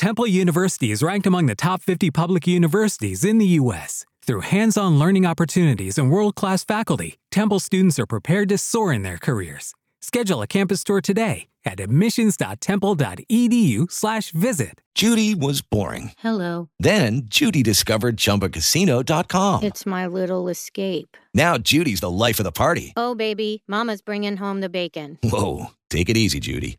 Temple University is ranked among the top 50 public universities in the U.S. Through hands on learning opportunities and world class faculty, Temple students are prepared to soar in their careers. Schedule a campus tour today at admissions.temple.edu/slash visit. Judy was boring. Hello. Then Judy discovered ChumbaCasino.com. It's my little escape. Now Judy's the life of the party. Oh, baby, Mama's bringing home the bacon. Whoa, take it easy, Judy.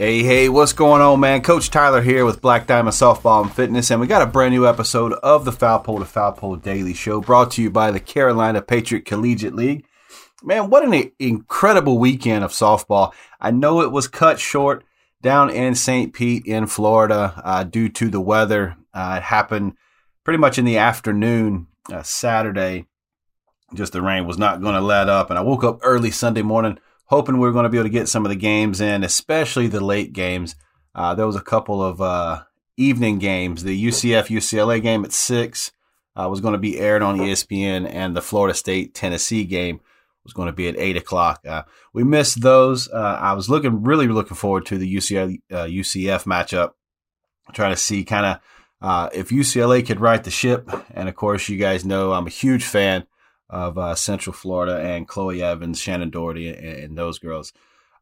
Hey, hey, what's going on, man? Coach Tyler here with Black Diamond Softball and Fitness, and we got a brand new episode of the Foul Pole to Foul Pole Daily Show brought to you by the Carolina Patriot Collegiate League. Man, what an incredible weekend of softball. I know it was cut short down in St. Pete in Florida uh, due to the weather. Uh, it happened pretty much in the afternoon, uh, Saturday. Just the rain was not going to let up, and I woke up early Sunday morning hoping we were going to be able to get some of the games in, especially the late games. Uh, there was a couple of uh, evening games. The UCF UCLA game at six uh, was going to be aired on ESPN, and the Florida State Tennessee game was going to be at eight o'clock. Uh, we missed those. Uh, I was looking really looking forward to the UCLA UCF uh, matchup, trying to see kind of if UCLA could right the ship. And of course, you guys know I'm a huge fan of uh, Central Florida and Chloe Evans, Shannon Doherty, and, and those girls.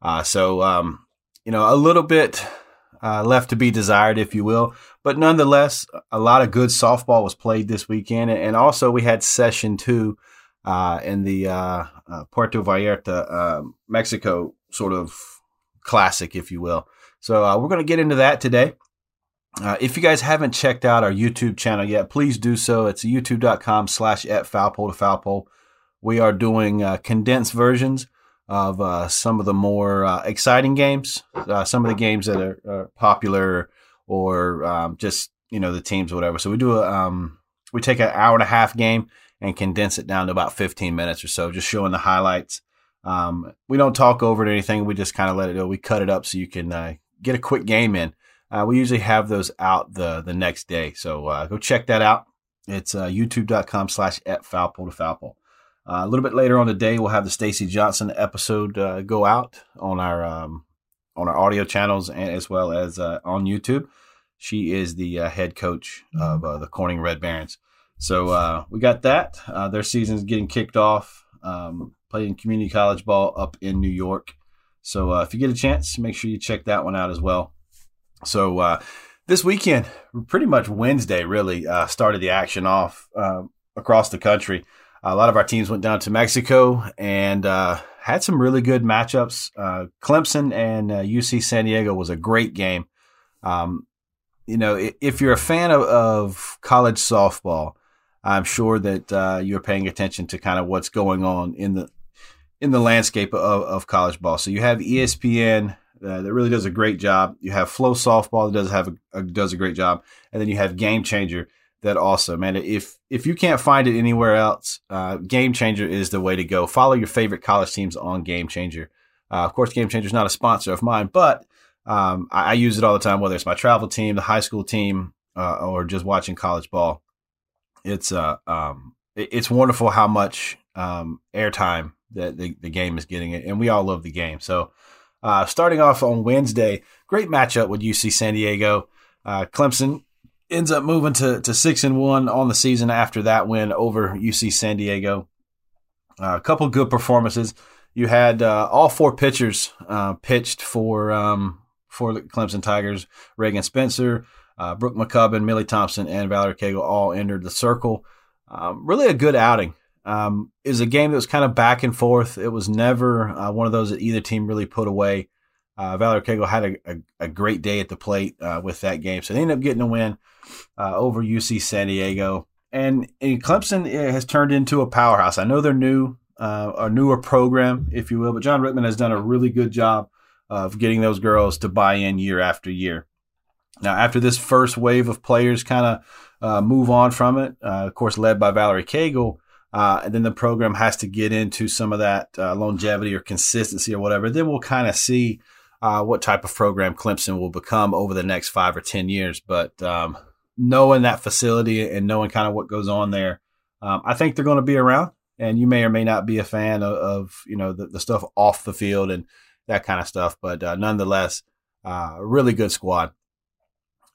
Uh, so, um, you know, a little bit uh, left to be desired, if you will. But nonetheless, a lot of good softball was played this weekend. And also, we had session two uh, in the uh, uh, Puerto Vallarta, Mexico sort of classic, if you will. So, we're going to get into that today. Uh, if you guys haven't checked out our YouTube channel yet, please do so. It's youtube.com slash at foulpole to foulpole. We are doing uh, condensed versions of uh, some of the more uh, exciting games, uh, some of the games that are, are popular or um, just, you know, the teams, whatever. So we do a, um, we take an hour and a half game and condense it down to about 15 minutes or so, just showing the highlights. Um, we don't talk over it or anything. We just kind of let it go. We cut it up so you can uh, get a quick game in. Uh, we usually have those out the the next day, so uh, go check that out. It's uh, youtube.com slash at to foulpole. Uh, a little bit later on the day, we'll have the Stacy Johnson episode uh, go out on our um, on our audio channels and as well as uh, on YouTube. She is the head coach of the Corning Red Barons. So we got that. their season is getting kicked off. Um, playing community college ball up in New York. So if you get a chance, make sure you check that one out as well. So uh, this weekend, pretty much Wednesday, really uh, started the action off uh, across the country. A lot of our teams went down to Mexico and uh, had some really good matchups. Uh, Clemson and UC uh, San Diego was a great game. Um, you know, if you're a fan of, of college softball, I'm sure that you're paying attention to kind of what's going on in the in the landscape of, of college ball. So you have ESPN uh, that really does a great job. You have Flow Softball that does have a, a, does a great job, and then you have Game Changer that also, man. If if you can't find it anywhere else, uh, Game Changer is the way to go. Follow your favorite college teams on Game Changer. Uh, of course, Game Changer is not a sponsor of mine, but um, I, I, use it all the time, whether it's my travel team, the high school team, uh, or just watching college ball. It's uh um it, it's wonderful how much um, airtime that the, the game is getting, and we all love the game. So uh, starting off on Wednesday, great matchup with UC San Diego. Uh, Clemson ends up moving to, to six and one on the season after that win over UC San Diego. Uh, a couple good performances. You had uh, all four pitchers uh, pitched for um, for the Clemson Tigers. Reagan Spencer, uh, Brooke McCubbin, Millie Thompson, and Valerie Cagle all entered the circle. Um, really a good outing um, is a game that was kind of back and forth. It was never uh, one of those that either team really put away. Uh, Valerie Cagle had a, a, a, great day at the plate uh, with that game, so they ended up getting a win uh, over UC San Diego. And, and, Clemson has turned into a powerhouse. I know they're new, uh, a newer program, if you will, but John Rittman has done a really good job of getting those girls to buy in year after year. Now, after this first wave of players kind of uh, move on from it, uh, of course, led by Valerie Cagle, uh, and then the program has to get into some of that uh, longevity or consistency or whatever. Then we'll kind of see uh, what type of program Clemson will become over the next five or ten years. But um, knowing that facility and knowing kind of what goes on there, um, I think they're going to be around. And you may or may not be a fan of, of you know the, the, stuff off the field and that kind of stuff, but uh, nonetheless, uh, really good squad.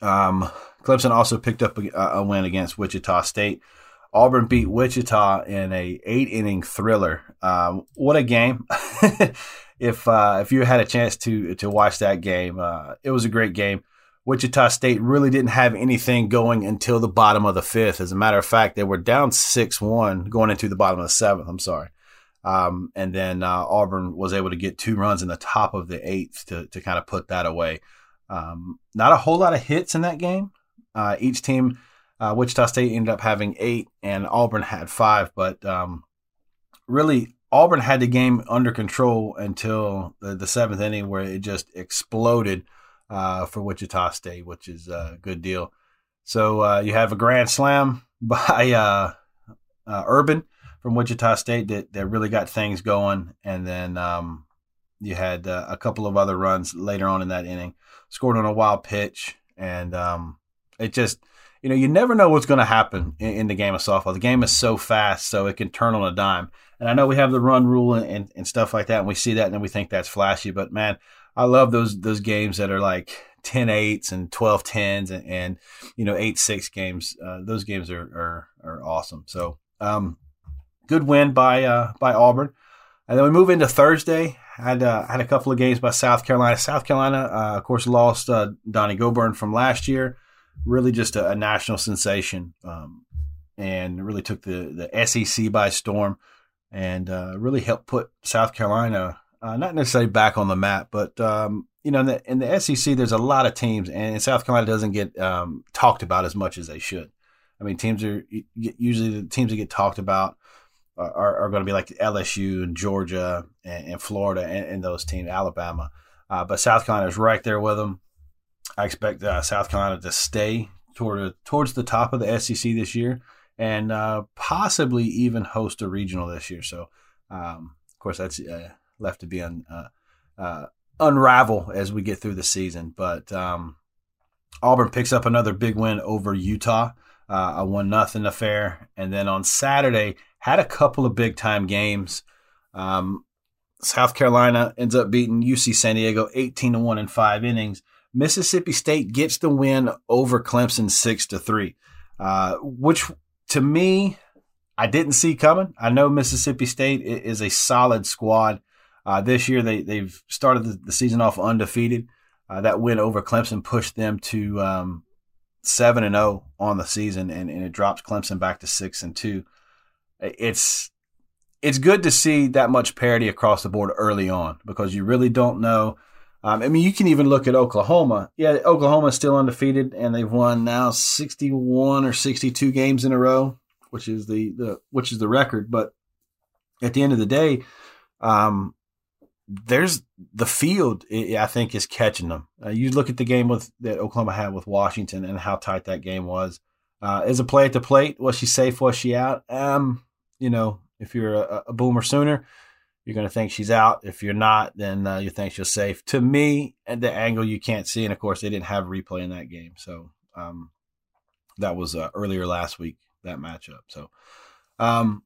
Um, Clemson also picked up a, a win against Wichita State. Auburn beat Wichita in a eight inning thriller. Um, what a game! if uh, if you had a chance to to watch that game, uh, it was a great game. Wichita State really didn't have anything going until the bottom of the fifth. As a matter of fact, they were down six one going into the bottom of the seventh. I'm sorry. Um, and then uh, Auburn was able to get two runs in the top of the eighth to to kind of put that away. Um, not a whole lot of hits in that game. Uh, each team uh, Wichita State ended up having eight, and Auburn had five. But um, really, Auburn had the game under control until the, the seventh inning, where it just exploded uh, for Wichita State, which is a good deal. So uh, you have a grand slam by uh, uh, Urban from Wichita State that, that really got things going, and then um, you had uh, a couple of other runs later on in that inning, scored on a wild pitch, and um, it just you know, you never know what's going to happen in, in, the game of softball. The game is so fast, so it can turn on a dime. And I know we have the run rule and, and, and stuff like that, and we see that, and then we think that's flashy. But man, I love those those games that are like 10 8s and 12 10s and, and you know 8 6 games. Uh, those games are, are are awesome. So um, good win by uh, by Auburn. And then we move into Thursday. Had uh, had a couple of games by South Carolina. South Carolina, uh, of course, lost uh, Donnie Gobourne from last year really just a, a national sensation um, and really took the, the SEC by storm and uh, really helped put South Carolina uh, not necessarily back on the map, but um, you know, in the, in the, SEC, there's a lot of teams, and South Carolina doesn't get um, talked about as much as they should. I mean, teams are usually the teams that get talked about are, are going to be like LSU and Georgia and, and Florida and, and, those teams, Alabama. Uh, but South Carolina is right there with them. I expect uh, South Carolina to stay toward towards the top of the SEC this year, and uh, possibly even host a regional this year. So, um, of course, that's uh, left to be un, uh, uh, unravel as we get through the season. But um, Auburn picks up another big win over Utah, uh, a one nothing affair, and then on Saturday had a couple of big time games. Um, South Carolina ends up beating UC San Diego 18 to 1 in five innings. Mississippi State gets the win over Clemson six to three, uh, which to me I didn't see coming. I know Mississippi State is a solid squad. Uh, this year they they've started the, season off undefeated. Uh, that win over Clemson pushed them to um, seven and zero oh on the season, and, and it drops Clemson back to six and two. It's it's good to see that much parity across the board early on because you really don't know um, I mean, you can even look at Oklahoma. Yeah, Oklahoma is still undefeated, and they've won now sixty-one or sixty-two games in a row, which is the, the which is the record. But at the end of the day, um, there's the field. I think is catching them. Uh, you look at the game with that Oklahoma had with Washington and how tight that game was. Uh, as a play at the plate, was she safe? Was she out? Um, you know, if you're a, a boomer sooner, you're going to think she's out. If you're not, then uh, you think she's safe. To me, at the angle you can't see, and of course they didn't have replay in that game, so um, that was uh, earlier last week that matchup. So um,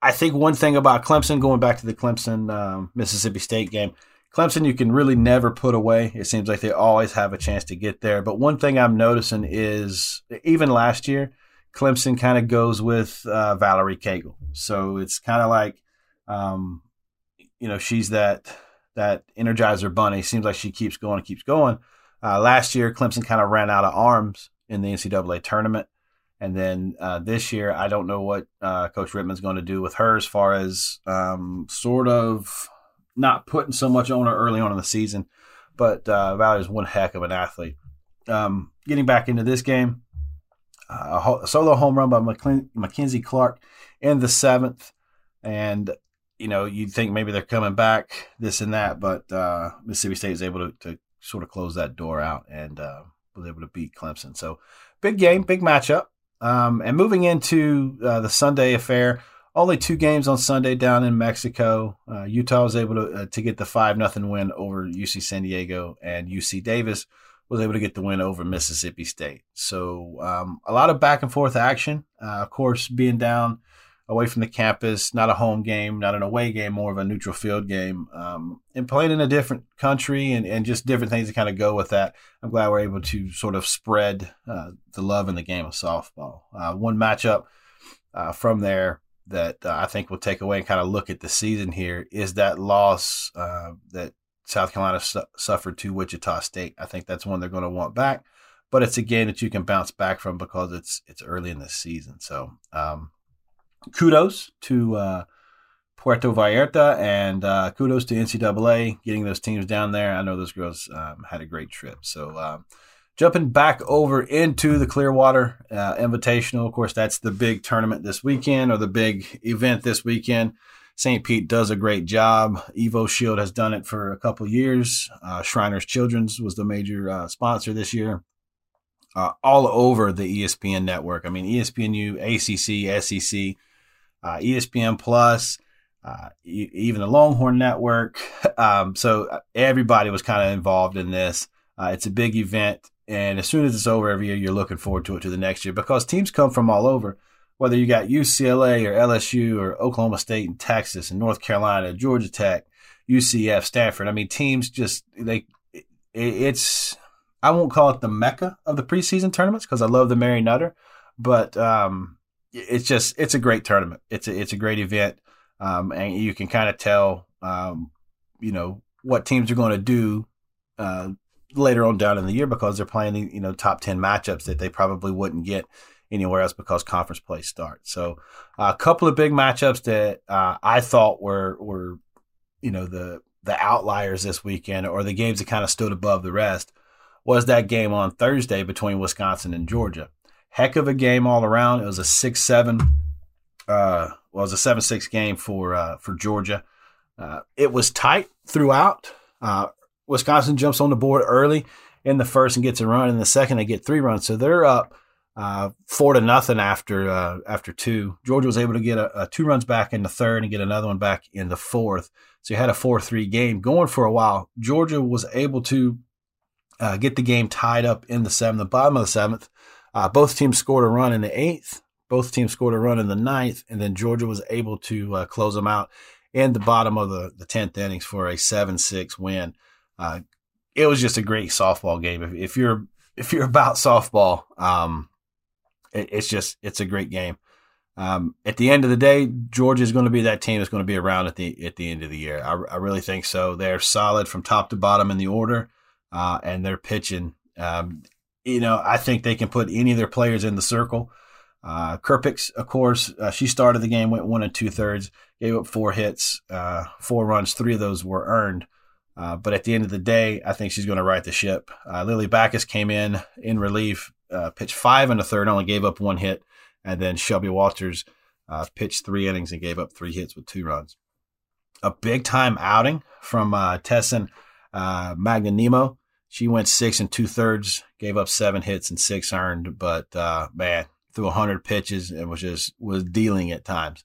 I think one thing about Clemson, going back to the Clemson um, Mississippi State game, Clemson you can really never put away. It seems like they always have a chance to get there. But one thing I'm noticing is even last year, Clemson kind of goes with uh, Valerie Cagle. So it's kind of like um, you know, she's that that energizer bunny. Seems like she keeps going and keeps going. Uh, last year, Clemson kind of ran out of arms in the NCAA tournament. And then uh, this year, I don't know what uh, Coach Rittman's going to do with her as far as um, sort of not putting so much on her early on in the season. But uh, Valerie's one heck of an athlete. Um, getting back into this game, uh, a solo home run by Mackenzie Clark in the seventh. And you know, you'd think maybe they're coming back, this and that, but uh, Mississippi State is able to, to, sort of close that door out and uh, was able to beat Clemson. So big game, big matchup. Um, and moving into uh, the Sunday affair only two games on Sunday down in Mexico. Uh, Utah was able to uh, to get the five nothing win over UC San Diego, and UC Davis was able to get the win over Mississippi State. So um, a lot of back and forth action. Uh, of course, being down away from the campus, not a home game, not an away game, more of a neutral field game, um, and playing in a different country and, and just different things that kind of go with that. I'm glad we're able to sort of spread uh, the love in the game of softball. Uh, one matchup uh, from there that uh, I think we'll take away and kind of look at the season here is that loss uh, that South Carolina su- suffered to Wichita State. I think that's one they're going to want back, but it's a game that you can bounce back from because it's it's early in the season. So um, kudos to uh, Puerto Vallarta and uh, kudos to NCAA getting those teams down there. I know those girls um, had a great trip. So um, Jumping back over into the Clearwater uh, Invitational, of course, that's the big tournament this weekend or the big event this weekend. St. Pete does a great job. Evo Shield has done it for a couple years. Uh, Shriners Children's was the major uh, sponsor this year. Uh, all over the ESPN network. I mean, ESPNU, ACC, SEC, uh, ESPN Plus, uh, even the Longhorn Network. Um, so uh, everybody was kind of involved in this. it's a big event. And as soon as it's over every year, you're looking forward to it to the next year because teams come from all over. Whether you got UCLA or LSU or Oklahoma State and Texas and North Carolina, Georgia Tech, UCF, Stanford. I mean, teams just they it's I won't call it the mecca of the preseason tournaments because I love the Mary Nutter, but um, it's just it's a great tournament. It's a it's a great event, um, and you can kind of tell, um, you know, what teams are going to do uh, later on down in the year because they're playing you know top 10 matchups that they probably wouldn't get anywhere else because conference play starts. So uh, a couple of big matchups that uh, I thought were were you know the the outliers this weekend or the games that kind of stood above the rest was that game on Thursday between Wisconsin and Georgia. Heck of a game all around. It was a six seven. Uh, well, it was a seven six game for uh, for Georgia. Uh, it was tight throughout. Uh, Wisconsin jumps on the board early in the first and gets a run. In the second, they get three runs, so they're up uh, four to nothing after uh, after two. Georgia was able to get a, a, two runs back in the third and get another one back in the fourth. So you had a four three game going for a while. Georgia was able to uh, get the game tied up in the seventh, the bottom of the seventh. Uh, both teams scored a run in the eighth. Both teams scored a run in the ninth, and then Georgia was able to uh, close them out in the bottom of the, the tenth innings for a seven six win uh, it was just a great softball game. If, if you're if you're about softball, um, it, it's just it's a great game. Um, at the end of the day, Georgia is going to be that team that's going to be around at the at the end of the year. I, I really think so. They're solid from top to bottom in the order, uh, and they're pitching. Um, you know, I think they can put any of their players in the circle. Uh, Kerpics, of course, uh, she started the game, went one and two thirds, gave up four hits, uh, four runs. Three of those were earned. Uh, but at the end of the day, I think she's going to right the ship. Uh, Lilli Backes came in in relief, uh, pitched five and a third, only gave up one hit. And then Shelby Walters uh, pitched three innings and gave up three hits with two runs. A big time outing from Tessa Magnanimo. She went six and two thirds, gave up seven hits and six earned, but man, threw 100 pitches and was just was dealing at times,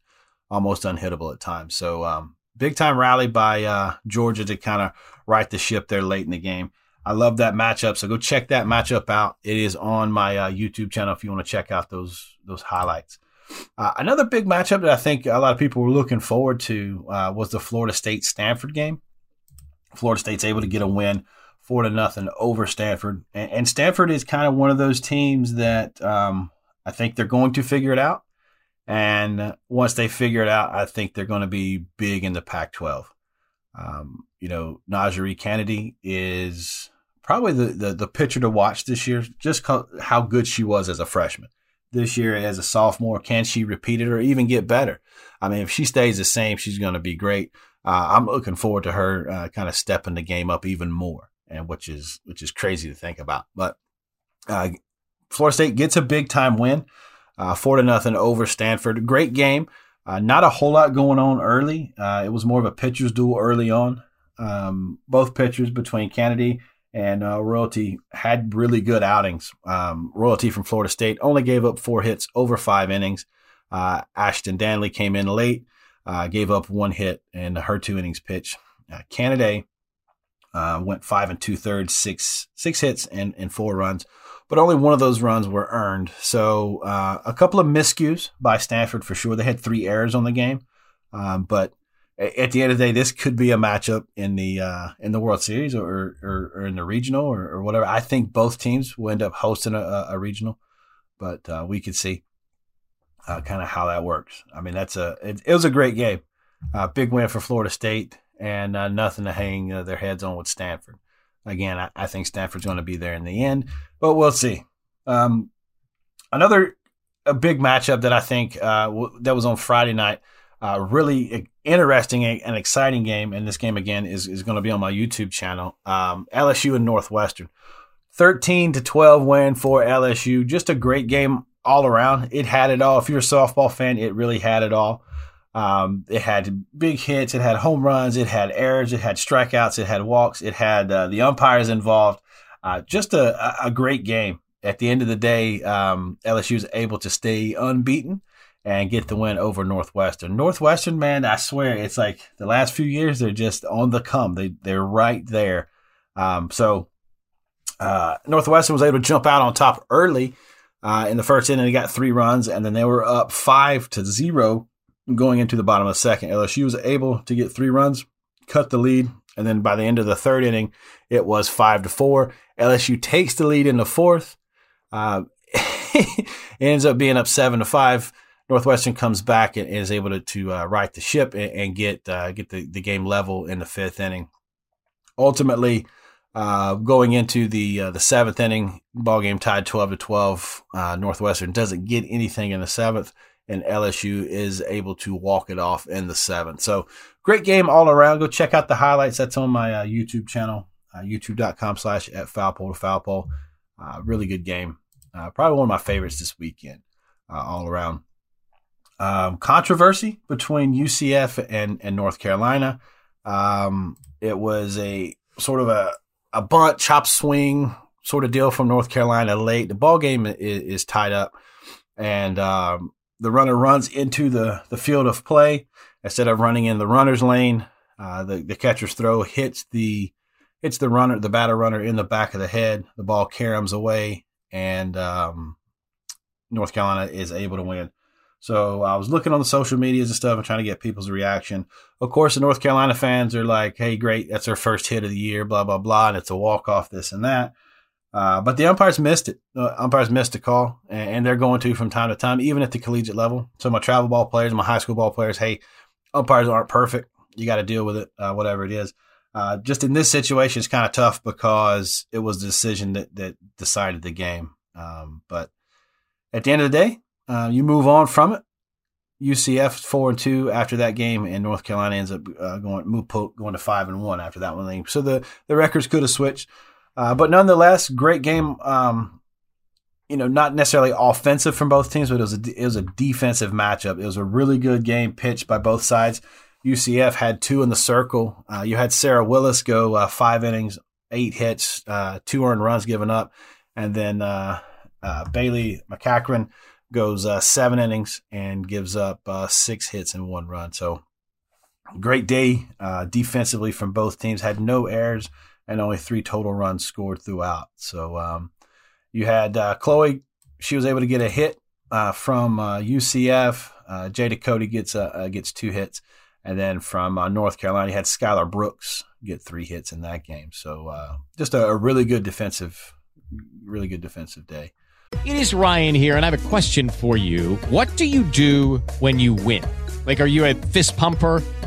almost unhittable at times. So um, big time rally by uh, Georgia to kind of right the ship there late in the game. I love that matchup. So go check that matchup out. It is on my uh, YouTube channel if you want to check out those those highlights. Uh, another big matchup that I think a lot of people were looking forward to uh, was the Florida State Stanford game. Florida State's able to get a win, four to nothing over Stanford, and, and Stanford is kind of one of those teams that um, I think they're going to figure it out. And once they figure it out, I think they're going to be big in the Pac 12. Um, you know, NiJaree Canady is probably the, the, the, pitcher to watch this year, just how good she was as a freshman. This year, as a sophomore, can she repeat it or even get better? I mean, if she stays the same, she's going to be great. Uh, I'm looking forward to her uh, kind of stepping the game up even more, and which is which is crazy to think about. But uh, Florida State gets a big time win uh, four to nothing over Stanford. Great game. Uh, not a whole lot going on early. Uh, it was more of a pitcher's duel early on. Um, both pitchers between Canady and uh, Royalty had really good outings. Um, Royalty from Florida State only gave up four hits over five innings. Uh, Ashtyn Danley came in late, gave up one hit in her two innings pitch. Uh, uh, went five and two thirds, six six hits and, and four runs, but only one of those runs were earned. So uh, a couple of miscues by Stanford for sure. They had three errors on the game, um, but at the end of the day, this could be a matchup in the uh, in the World Series or or, or in the regional or, or, whatever. I think both teams will end up hosting a, a regional, but uh, we could see uh, kind of how that works. I mean, that's a it, it was a great game, uh, big win for Florida State, and uh, nothing to hang uh, their heads on with Stanford. Again, I, I think Stanford's going to be there in the end, but we'll see. Um, another a big matchup that I think w- that was on Friday night uh, really interesting and exciting game. And this game again is, is going to be on my YouTube channel. Um, LSU and Northwestern, thirteen to twelve win for LSU. Just a great game all around. It had it all. If you're a softball fan, it really had it all. Um, it had big hits. It had home runs. It had errors. It had strikeouts. It had walks. It had uh, the umpires involved. Uh, just a, a great game. At the end of the day, um, LSU was able to stay unbeaten and get the win over Northwestern. Northwestern, man, I swear, it's like the last few years they're just on the come. They they're right there. Um, so uh, Northwestern was able to jump out on top early uh, in the first inning. They got three runs, and then they were up five to zero going into the bottom of the second. LSU was able to get three runs, cut the lead, and then by the end of the third inning, it was five to four. LSU takes the lead in the fourth. Uh, ends up being up seven to five. Northwestern comes back and is able to, to uh, right the ship and, and get uh, get the, the game level in the fifth inning. Ultimately, uh, going into the uh, the seventh inning, ball game tied twelve to twelve. Uh, Northwestern doesn't get anything in the seventh, and LSU is able to walk it off in the seventh. So great game all around. Go check out the highlights. That's on my uh, YouTube channel, youtube.com slash at foul pole to foul pole. really good game. probably one of my favorites this weekend all around um, controversy between UCF and, and North Carolina. Um, it was a sort of a, a bunt, chop swing sort of deal from North Carolina late. The ball game is, is tied up, and um, the runner runs into the, the field of play instead of running in the runner's lane. Uh, the, the catcher's throw hits the hits the runner, the batter runner in the back of the head. The ball caroms away, and um, North Carolina is able to win. So I was looking on the social medias and stuff and trying to get people's reaction. Of course, the North Carolina fans are like, hey, great, that's our first hit of the year, blah, blah, blah, and it's a walk off, this and that. Uh, but the umpires missed it. Uh, umpires missed a call, and, and, they're going to from time to time, even at the collegiate level. So my travel ball players, my high school ball players, hey, umpires aren't perfect. You got to deal with it, uh, whatever it is. Uh, just in this situation, it's kind of tough because it was the decision that, that decided the game. Um, but at the end of the day, uh, you move on from it. UCF four and two after that game, and North Carolina ends up going move going to five and one after that one. So the the records could have switched, uh, but nonetheless, great game. Um, you know, not necessarily offensive from both teams, but it was a it was a defensive matchup. It was a really good game pitched by both sides. UCF had two in the circle. Uh, you had Sarah Willis go uh, five innings, eight hits, uh, two earned runs given up, and then Bailey McCachran goes uh, seven innings and gives up uh, six hits and one run. So great day uh, defensively from both teams. Had no errors and only three total runs scored throughout. So um, you had uh, Chloe. She was able to get a hit uh, from UCF. Uh, Jada Cody gets gets two hits, and then from North Carolina, you had Skylar Brooks get three hits in that game. So just a, a really good defensive, really good defensive day. It is Ryan here, and I have a question for you. What do you do when you win? Like, are you a fist pumper?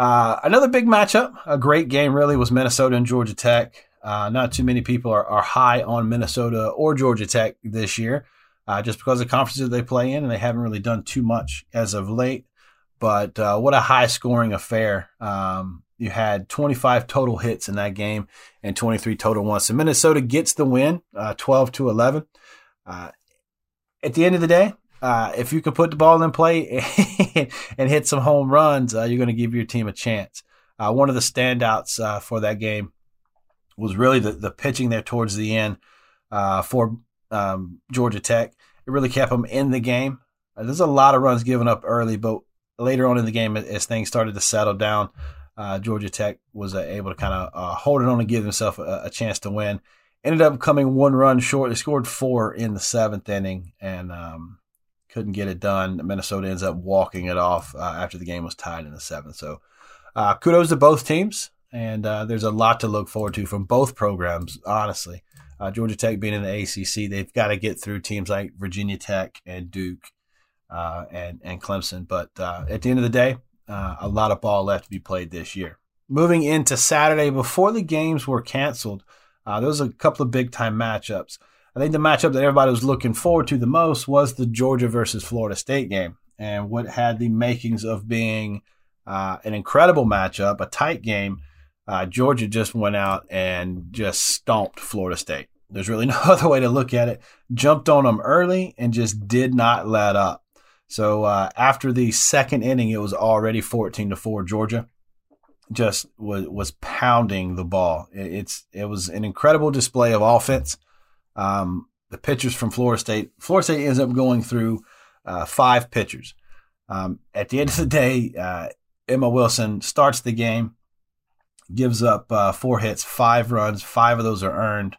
uh, another big matchup, a great game really, was Minnesota and Georgia Tech. Uh, not too many people are, are high on Minnesota or Georgia Tech this year. uh, just because of the conferences they play in, and they haven't really done too much as of late. But uh, what a high scoring affair. Um, you had 25 total hits in that game and 23 total ones. So Minnesota gets the win, uh, 12 to 11. Uh, at the end of the day, uh, if you can put the ball in play and hit some home runs, uh, you're going to give your team a chance. Uh, one of the standouts uh, for that game was really the, the pitching there towards the end uh, for um, Georgia Tech. It really kept them in the game. Uh, there's a lot of runs given up early, but later on in the game, as things started to settle down, Georgia Tech was able to kind of hold it on and give themselves a, a chance to win ended up coming one run short. They scored four in the seventh inning, and um, couldn't get it done. Minnesota ends up walking it off uh, after the game was tied in the seventh. So uh, kudos to both teams, and uh, there's a lot to look forward to from both programs. Honestly, uh, Georgia Tech being in the ACC, they've got to get through teams like Virginia Tech and Duke uh, and and Clemson. But uh, at the end of the day, a lot of ball left to be played this year. Moving into Saturday, before the games were canceled, there was a couple of big time matchups. I think the matchup that everybody was looking forward to the most was the Georgia versus Florida State game, and what had the makings of being uh, an incredible matchup, a tight game. Uh, Georgia just went out and just stomped Florida State. There's really no other way to look at it. Jumped on them early and just did not let up. So uh, after the second inning, it was already 14 to four Georgia. Just was was pounding the ball. it's it was an incredible display of offense. Um, the pitchers from Florida State, Florida State ends up going through uh, five pitchers. Um, at the end of the day, uh, Emma Wilson starts the game, gives up uh, four hits, five runs. Five of those are earned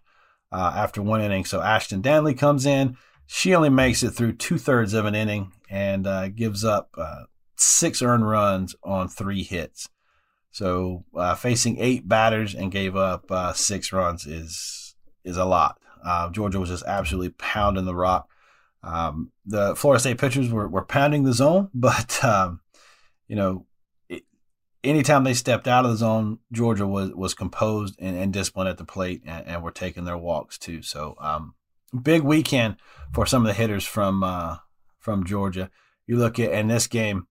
uh, after one inning. So Ashtyn Danley comes in. She only makes it through two thirds of an inning and uh, gives up uh, six earned runs on three hits. So facing eight batters and gave up six runs is is a lot. Uh, Georgia was just absolutely pounding the rock. Um, the Florida State pitchers were, were pounding the zone, but um, you know, it, anytime they stepped out of the zone, Georgia was was composed and, and disciplined at the plate, and, and, were taking their walks too. So, um, big weekend for some of the hitters from uh, from Georgia. You look at in this game,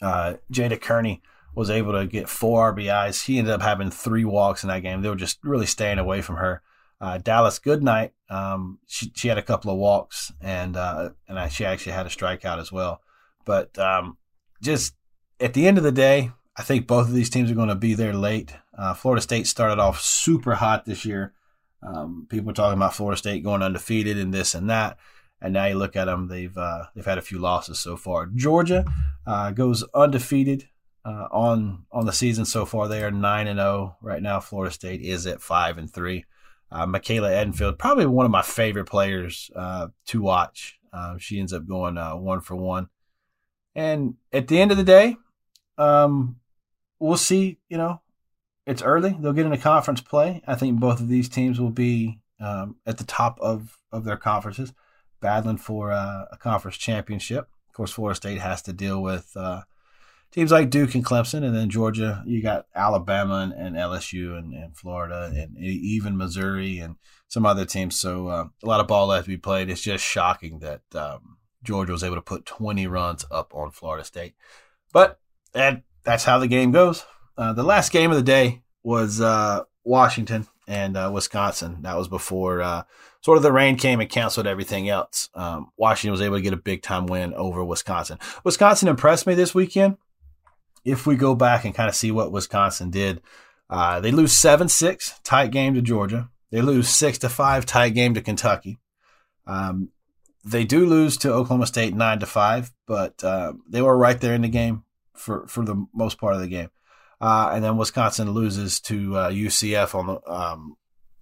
uh, Jayda Kearney was able to get four RBIs. He ended up having three walks in that game. They were just really staying away from her. Uh, Dallis Goodnight, um, she, she had a couple of walks and uh, and I, she actually had a strikeout as well. But um, just at the end of the day, I think both of these teams are going to be there late. Uh, Florida State started off super hot this year. Um, people are talking about Florida State going undefeated and this and that, and now you look at them; they've uh, they've had a few losses so far. Georgia uh, goes undefeated uh, on on the season so far. They are nine and zero oh right now. Florida State is at five and three. Uh, Michaela Edenfield, probably one of my favorite players uh, to watch. Uh, she ends up going uh, one for one. And at the end of the day, um, we'll see. You know, it's early. They'll get into conference play. I think both of these teams will be um, at the top of, of their conferences, battling for uh, a conference championship. Of course, Florida State has to deal with uh, teams like Duke and Clemson, and then Georgia, you got Alabama and, and LSU and, and, Florida and even Missouri and some other teams. So uh, a lot of ball left to be played. It's just shocking that um, Georgia was able to put 20 runs up on Florida State. But that, that's how the game goes. Uh, the last game of the day was uh, Washington and uh, Wisconsin. That was before uh, sort of the rain came and canceled everything else. Um, Washington was able to get a big time win over Wisconsin. Wisconsin impressed me this weekend if we go back and kind of see what Wisconsin did, uh, they lose 7 6, tight game to Georgia. They lose 6 to 5, tight game to Kentucky. Um, they do lose to Oklahoma State 9 to 5, but uh, they were right there in the game for, for the most part of the game. Uh, and then Wisconsin loses to UCF uh, on the um,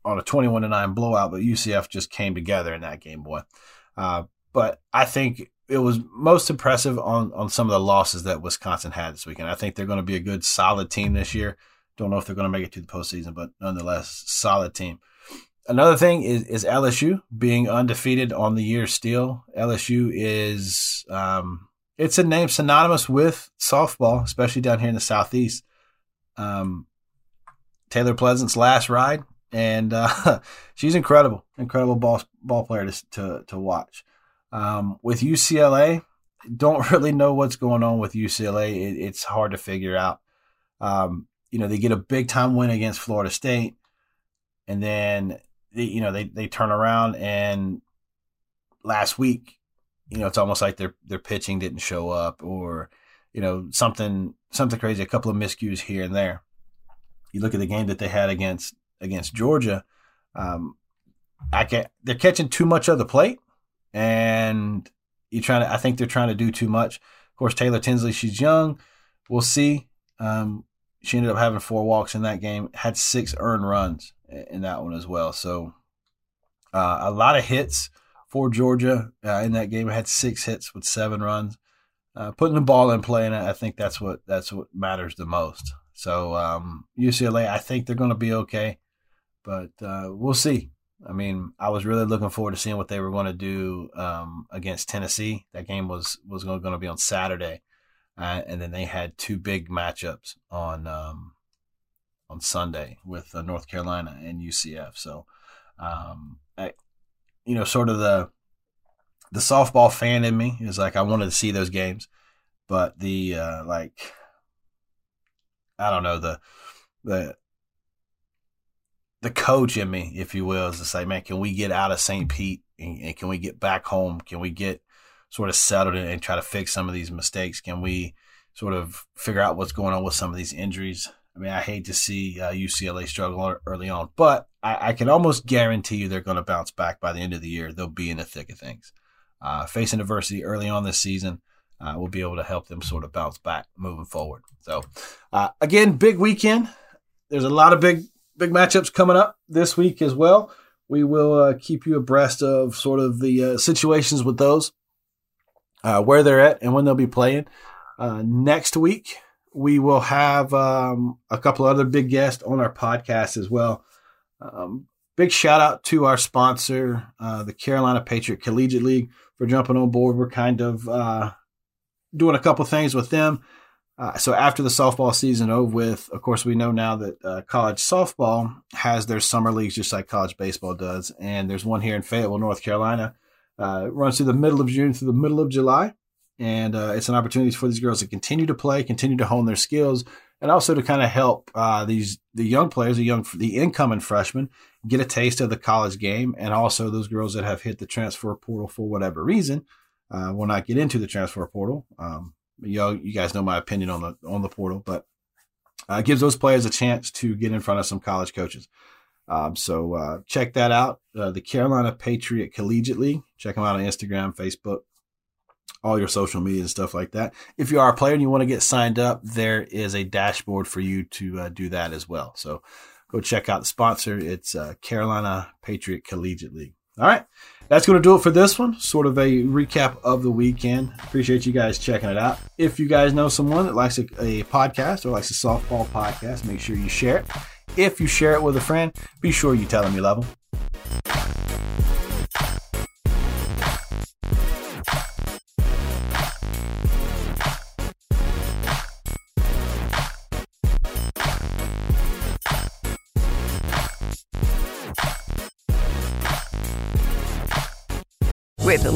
on a 21 to 9 blowout, but UCF just came together in that game, boy. Uh, but I think it was most impressive on on some of the losses that Wisconsin had this weekend. I think they're going to be a good, solid team this year. Don't know if they're going to make it to the postseason, but nonetheless, solid team. Another thing is, is LSU being undefeated on the year still. LSU is um, it's a name synonymous with softball, especially down here in the southeast. Um, Taylor Pleasant's last ride and uh, she's incredible, incredible ball ball player to to, to watch. Um, with UCLA, don't really know what's going on with UCLA. It, it's hard to figure out. Um, you know, they get a big time win against Florida State, and then they, you know they they turn around and last week, you know, it's almost like their their pitching didn't show up, or you know something something crazy, a couple of miscues here and there. You look at the game that they had against against Georgia. Um, I can they're catching too much of the plate, and you trying to. I think they're trying to do too much. Of course, Taylor Tinsley, she's young. We'll see. Um, she ended up having four walks in that game. Had six earned runs in that one as well. So uh, a lot of hits for Georgia uh, in that game. Had six hits with seven runs. Uh, putting the ball in play, and I think that's what that's what matters the most. So um, UCLA, I think they're going to be okay, but uh, we'll see. I mean, I was really looking forward to seeing what they were going to do um, against Tennessee. That game was was going to be on Saturday, uh, and then they had two big matchups on um, on Sunday with uh, North Carolina and UCF. So, um, I, you know, sort of the the softball fan in me is like I wanted to see those games, but the uh, like I don't know the the the coach in me, if you will, is to say, man, can we get out of St. Pete and, and can we get back home? Can we get sort of settled and, and try to fix some of these mistakes? Can we sort of figure out what's going on with some of these injuries? I mean, I hate to see uh, UCLA struggle early on, but I, I can almost guarantee you they're going to bounce back by the end of the year. They'll be in the thick of things. Uh, facing adversity early on this season, uh, will be able to help them sort of bounce back moving forward. So, uh, again, big weekend. There's a lot of big big matchups coming up this week as well. We will uh, keep you abreast of sort of the uh, situations with those, uh, where they're at, and when they'll be playing. Uh, next week, we will have um, a couple other big guests on our podcast as well. Um, big shout out to our sponsor, the Carolina Patriot Collegiate League, for jumping on board. We're kind of doing a couple things with them. Uh, so after the softball season over with, of course, we know now that uh, college softball has their summer leagues just like college baseball does, and there's one here in Fayetteville, North Carolina. Uh, runs through the middle of June through the middle of July, and uh, it's an opportunity for these girls to continue to play, continue to hone their skills, and also to kind of help uh, these the young players, the young the incoming freshmen, get a taste of the college game, and also those girls that have hit the transfer portal for whatever reason uh, will not get into the transfer portal. Um, you you guys know my opinion on the on the portal, but uh, gives those players a chance to get in front of some college coaches. Um, so uh, check that out. Uh, the Carolina Patriot Collegiate League. Check them out on Instagram, Facebook, all your social media and stuff like that. If you are a player and you want to get signed up, there is a dashboard for you to uh, do that as well. So go check out the sponsor. It's uh, Carolina Patriot Collegiate League. All right. That's going to do it for this one. Sort of a recap of the weekend. Appreciate you guys checking it out. If you guys know someone that likes a, a podcast or likes a softball podcast, make sure you share it. If you share it with a friend, be sure you tell them you love them.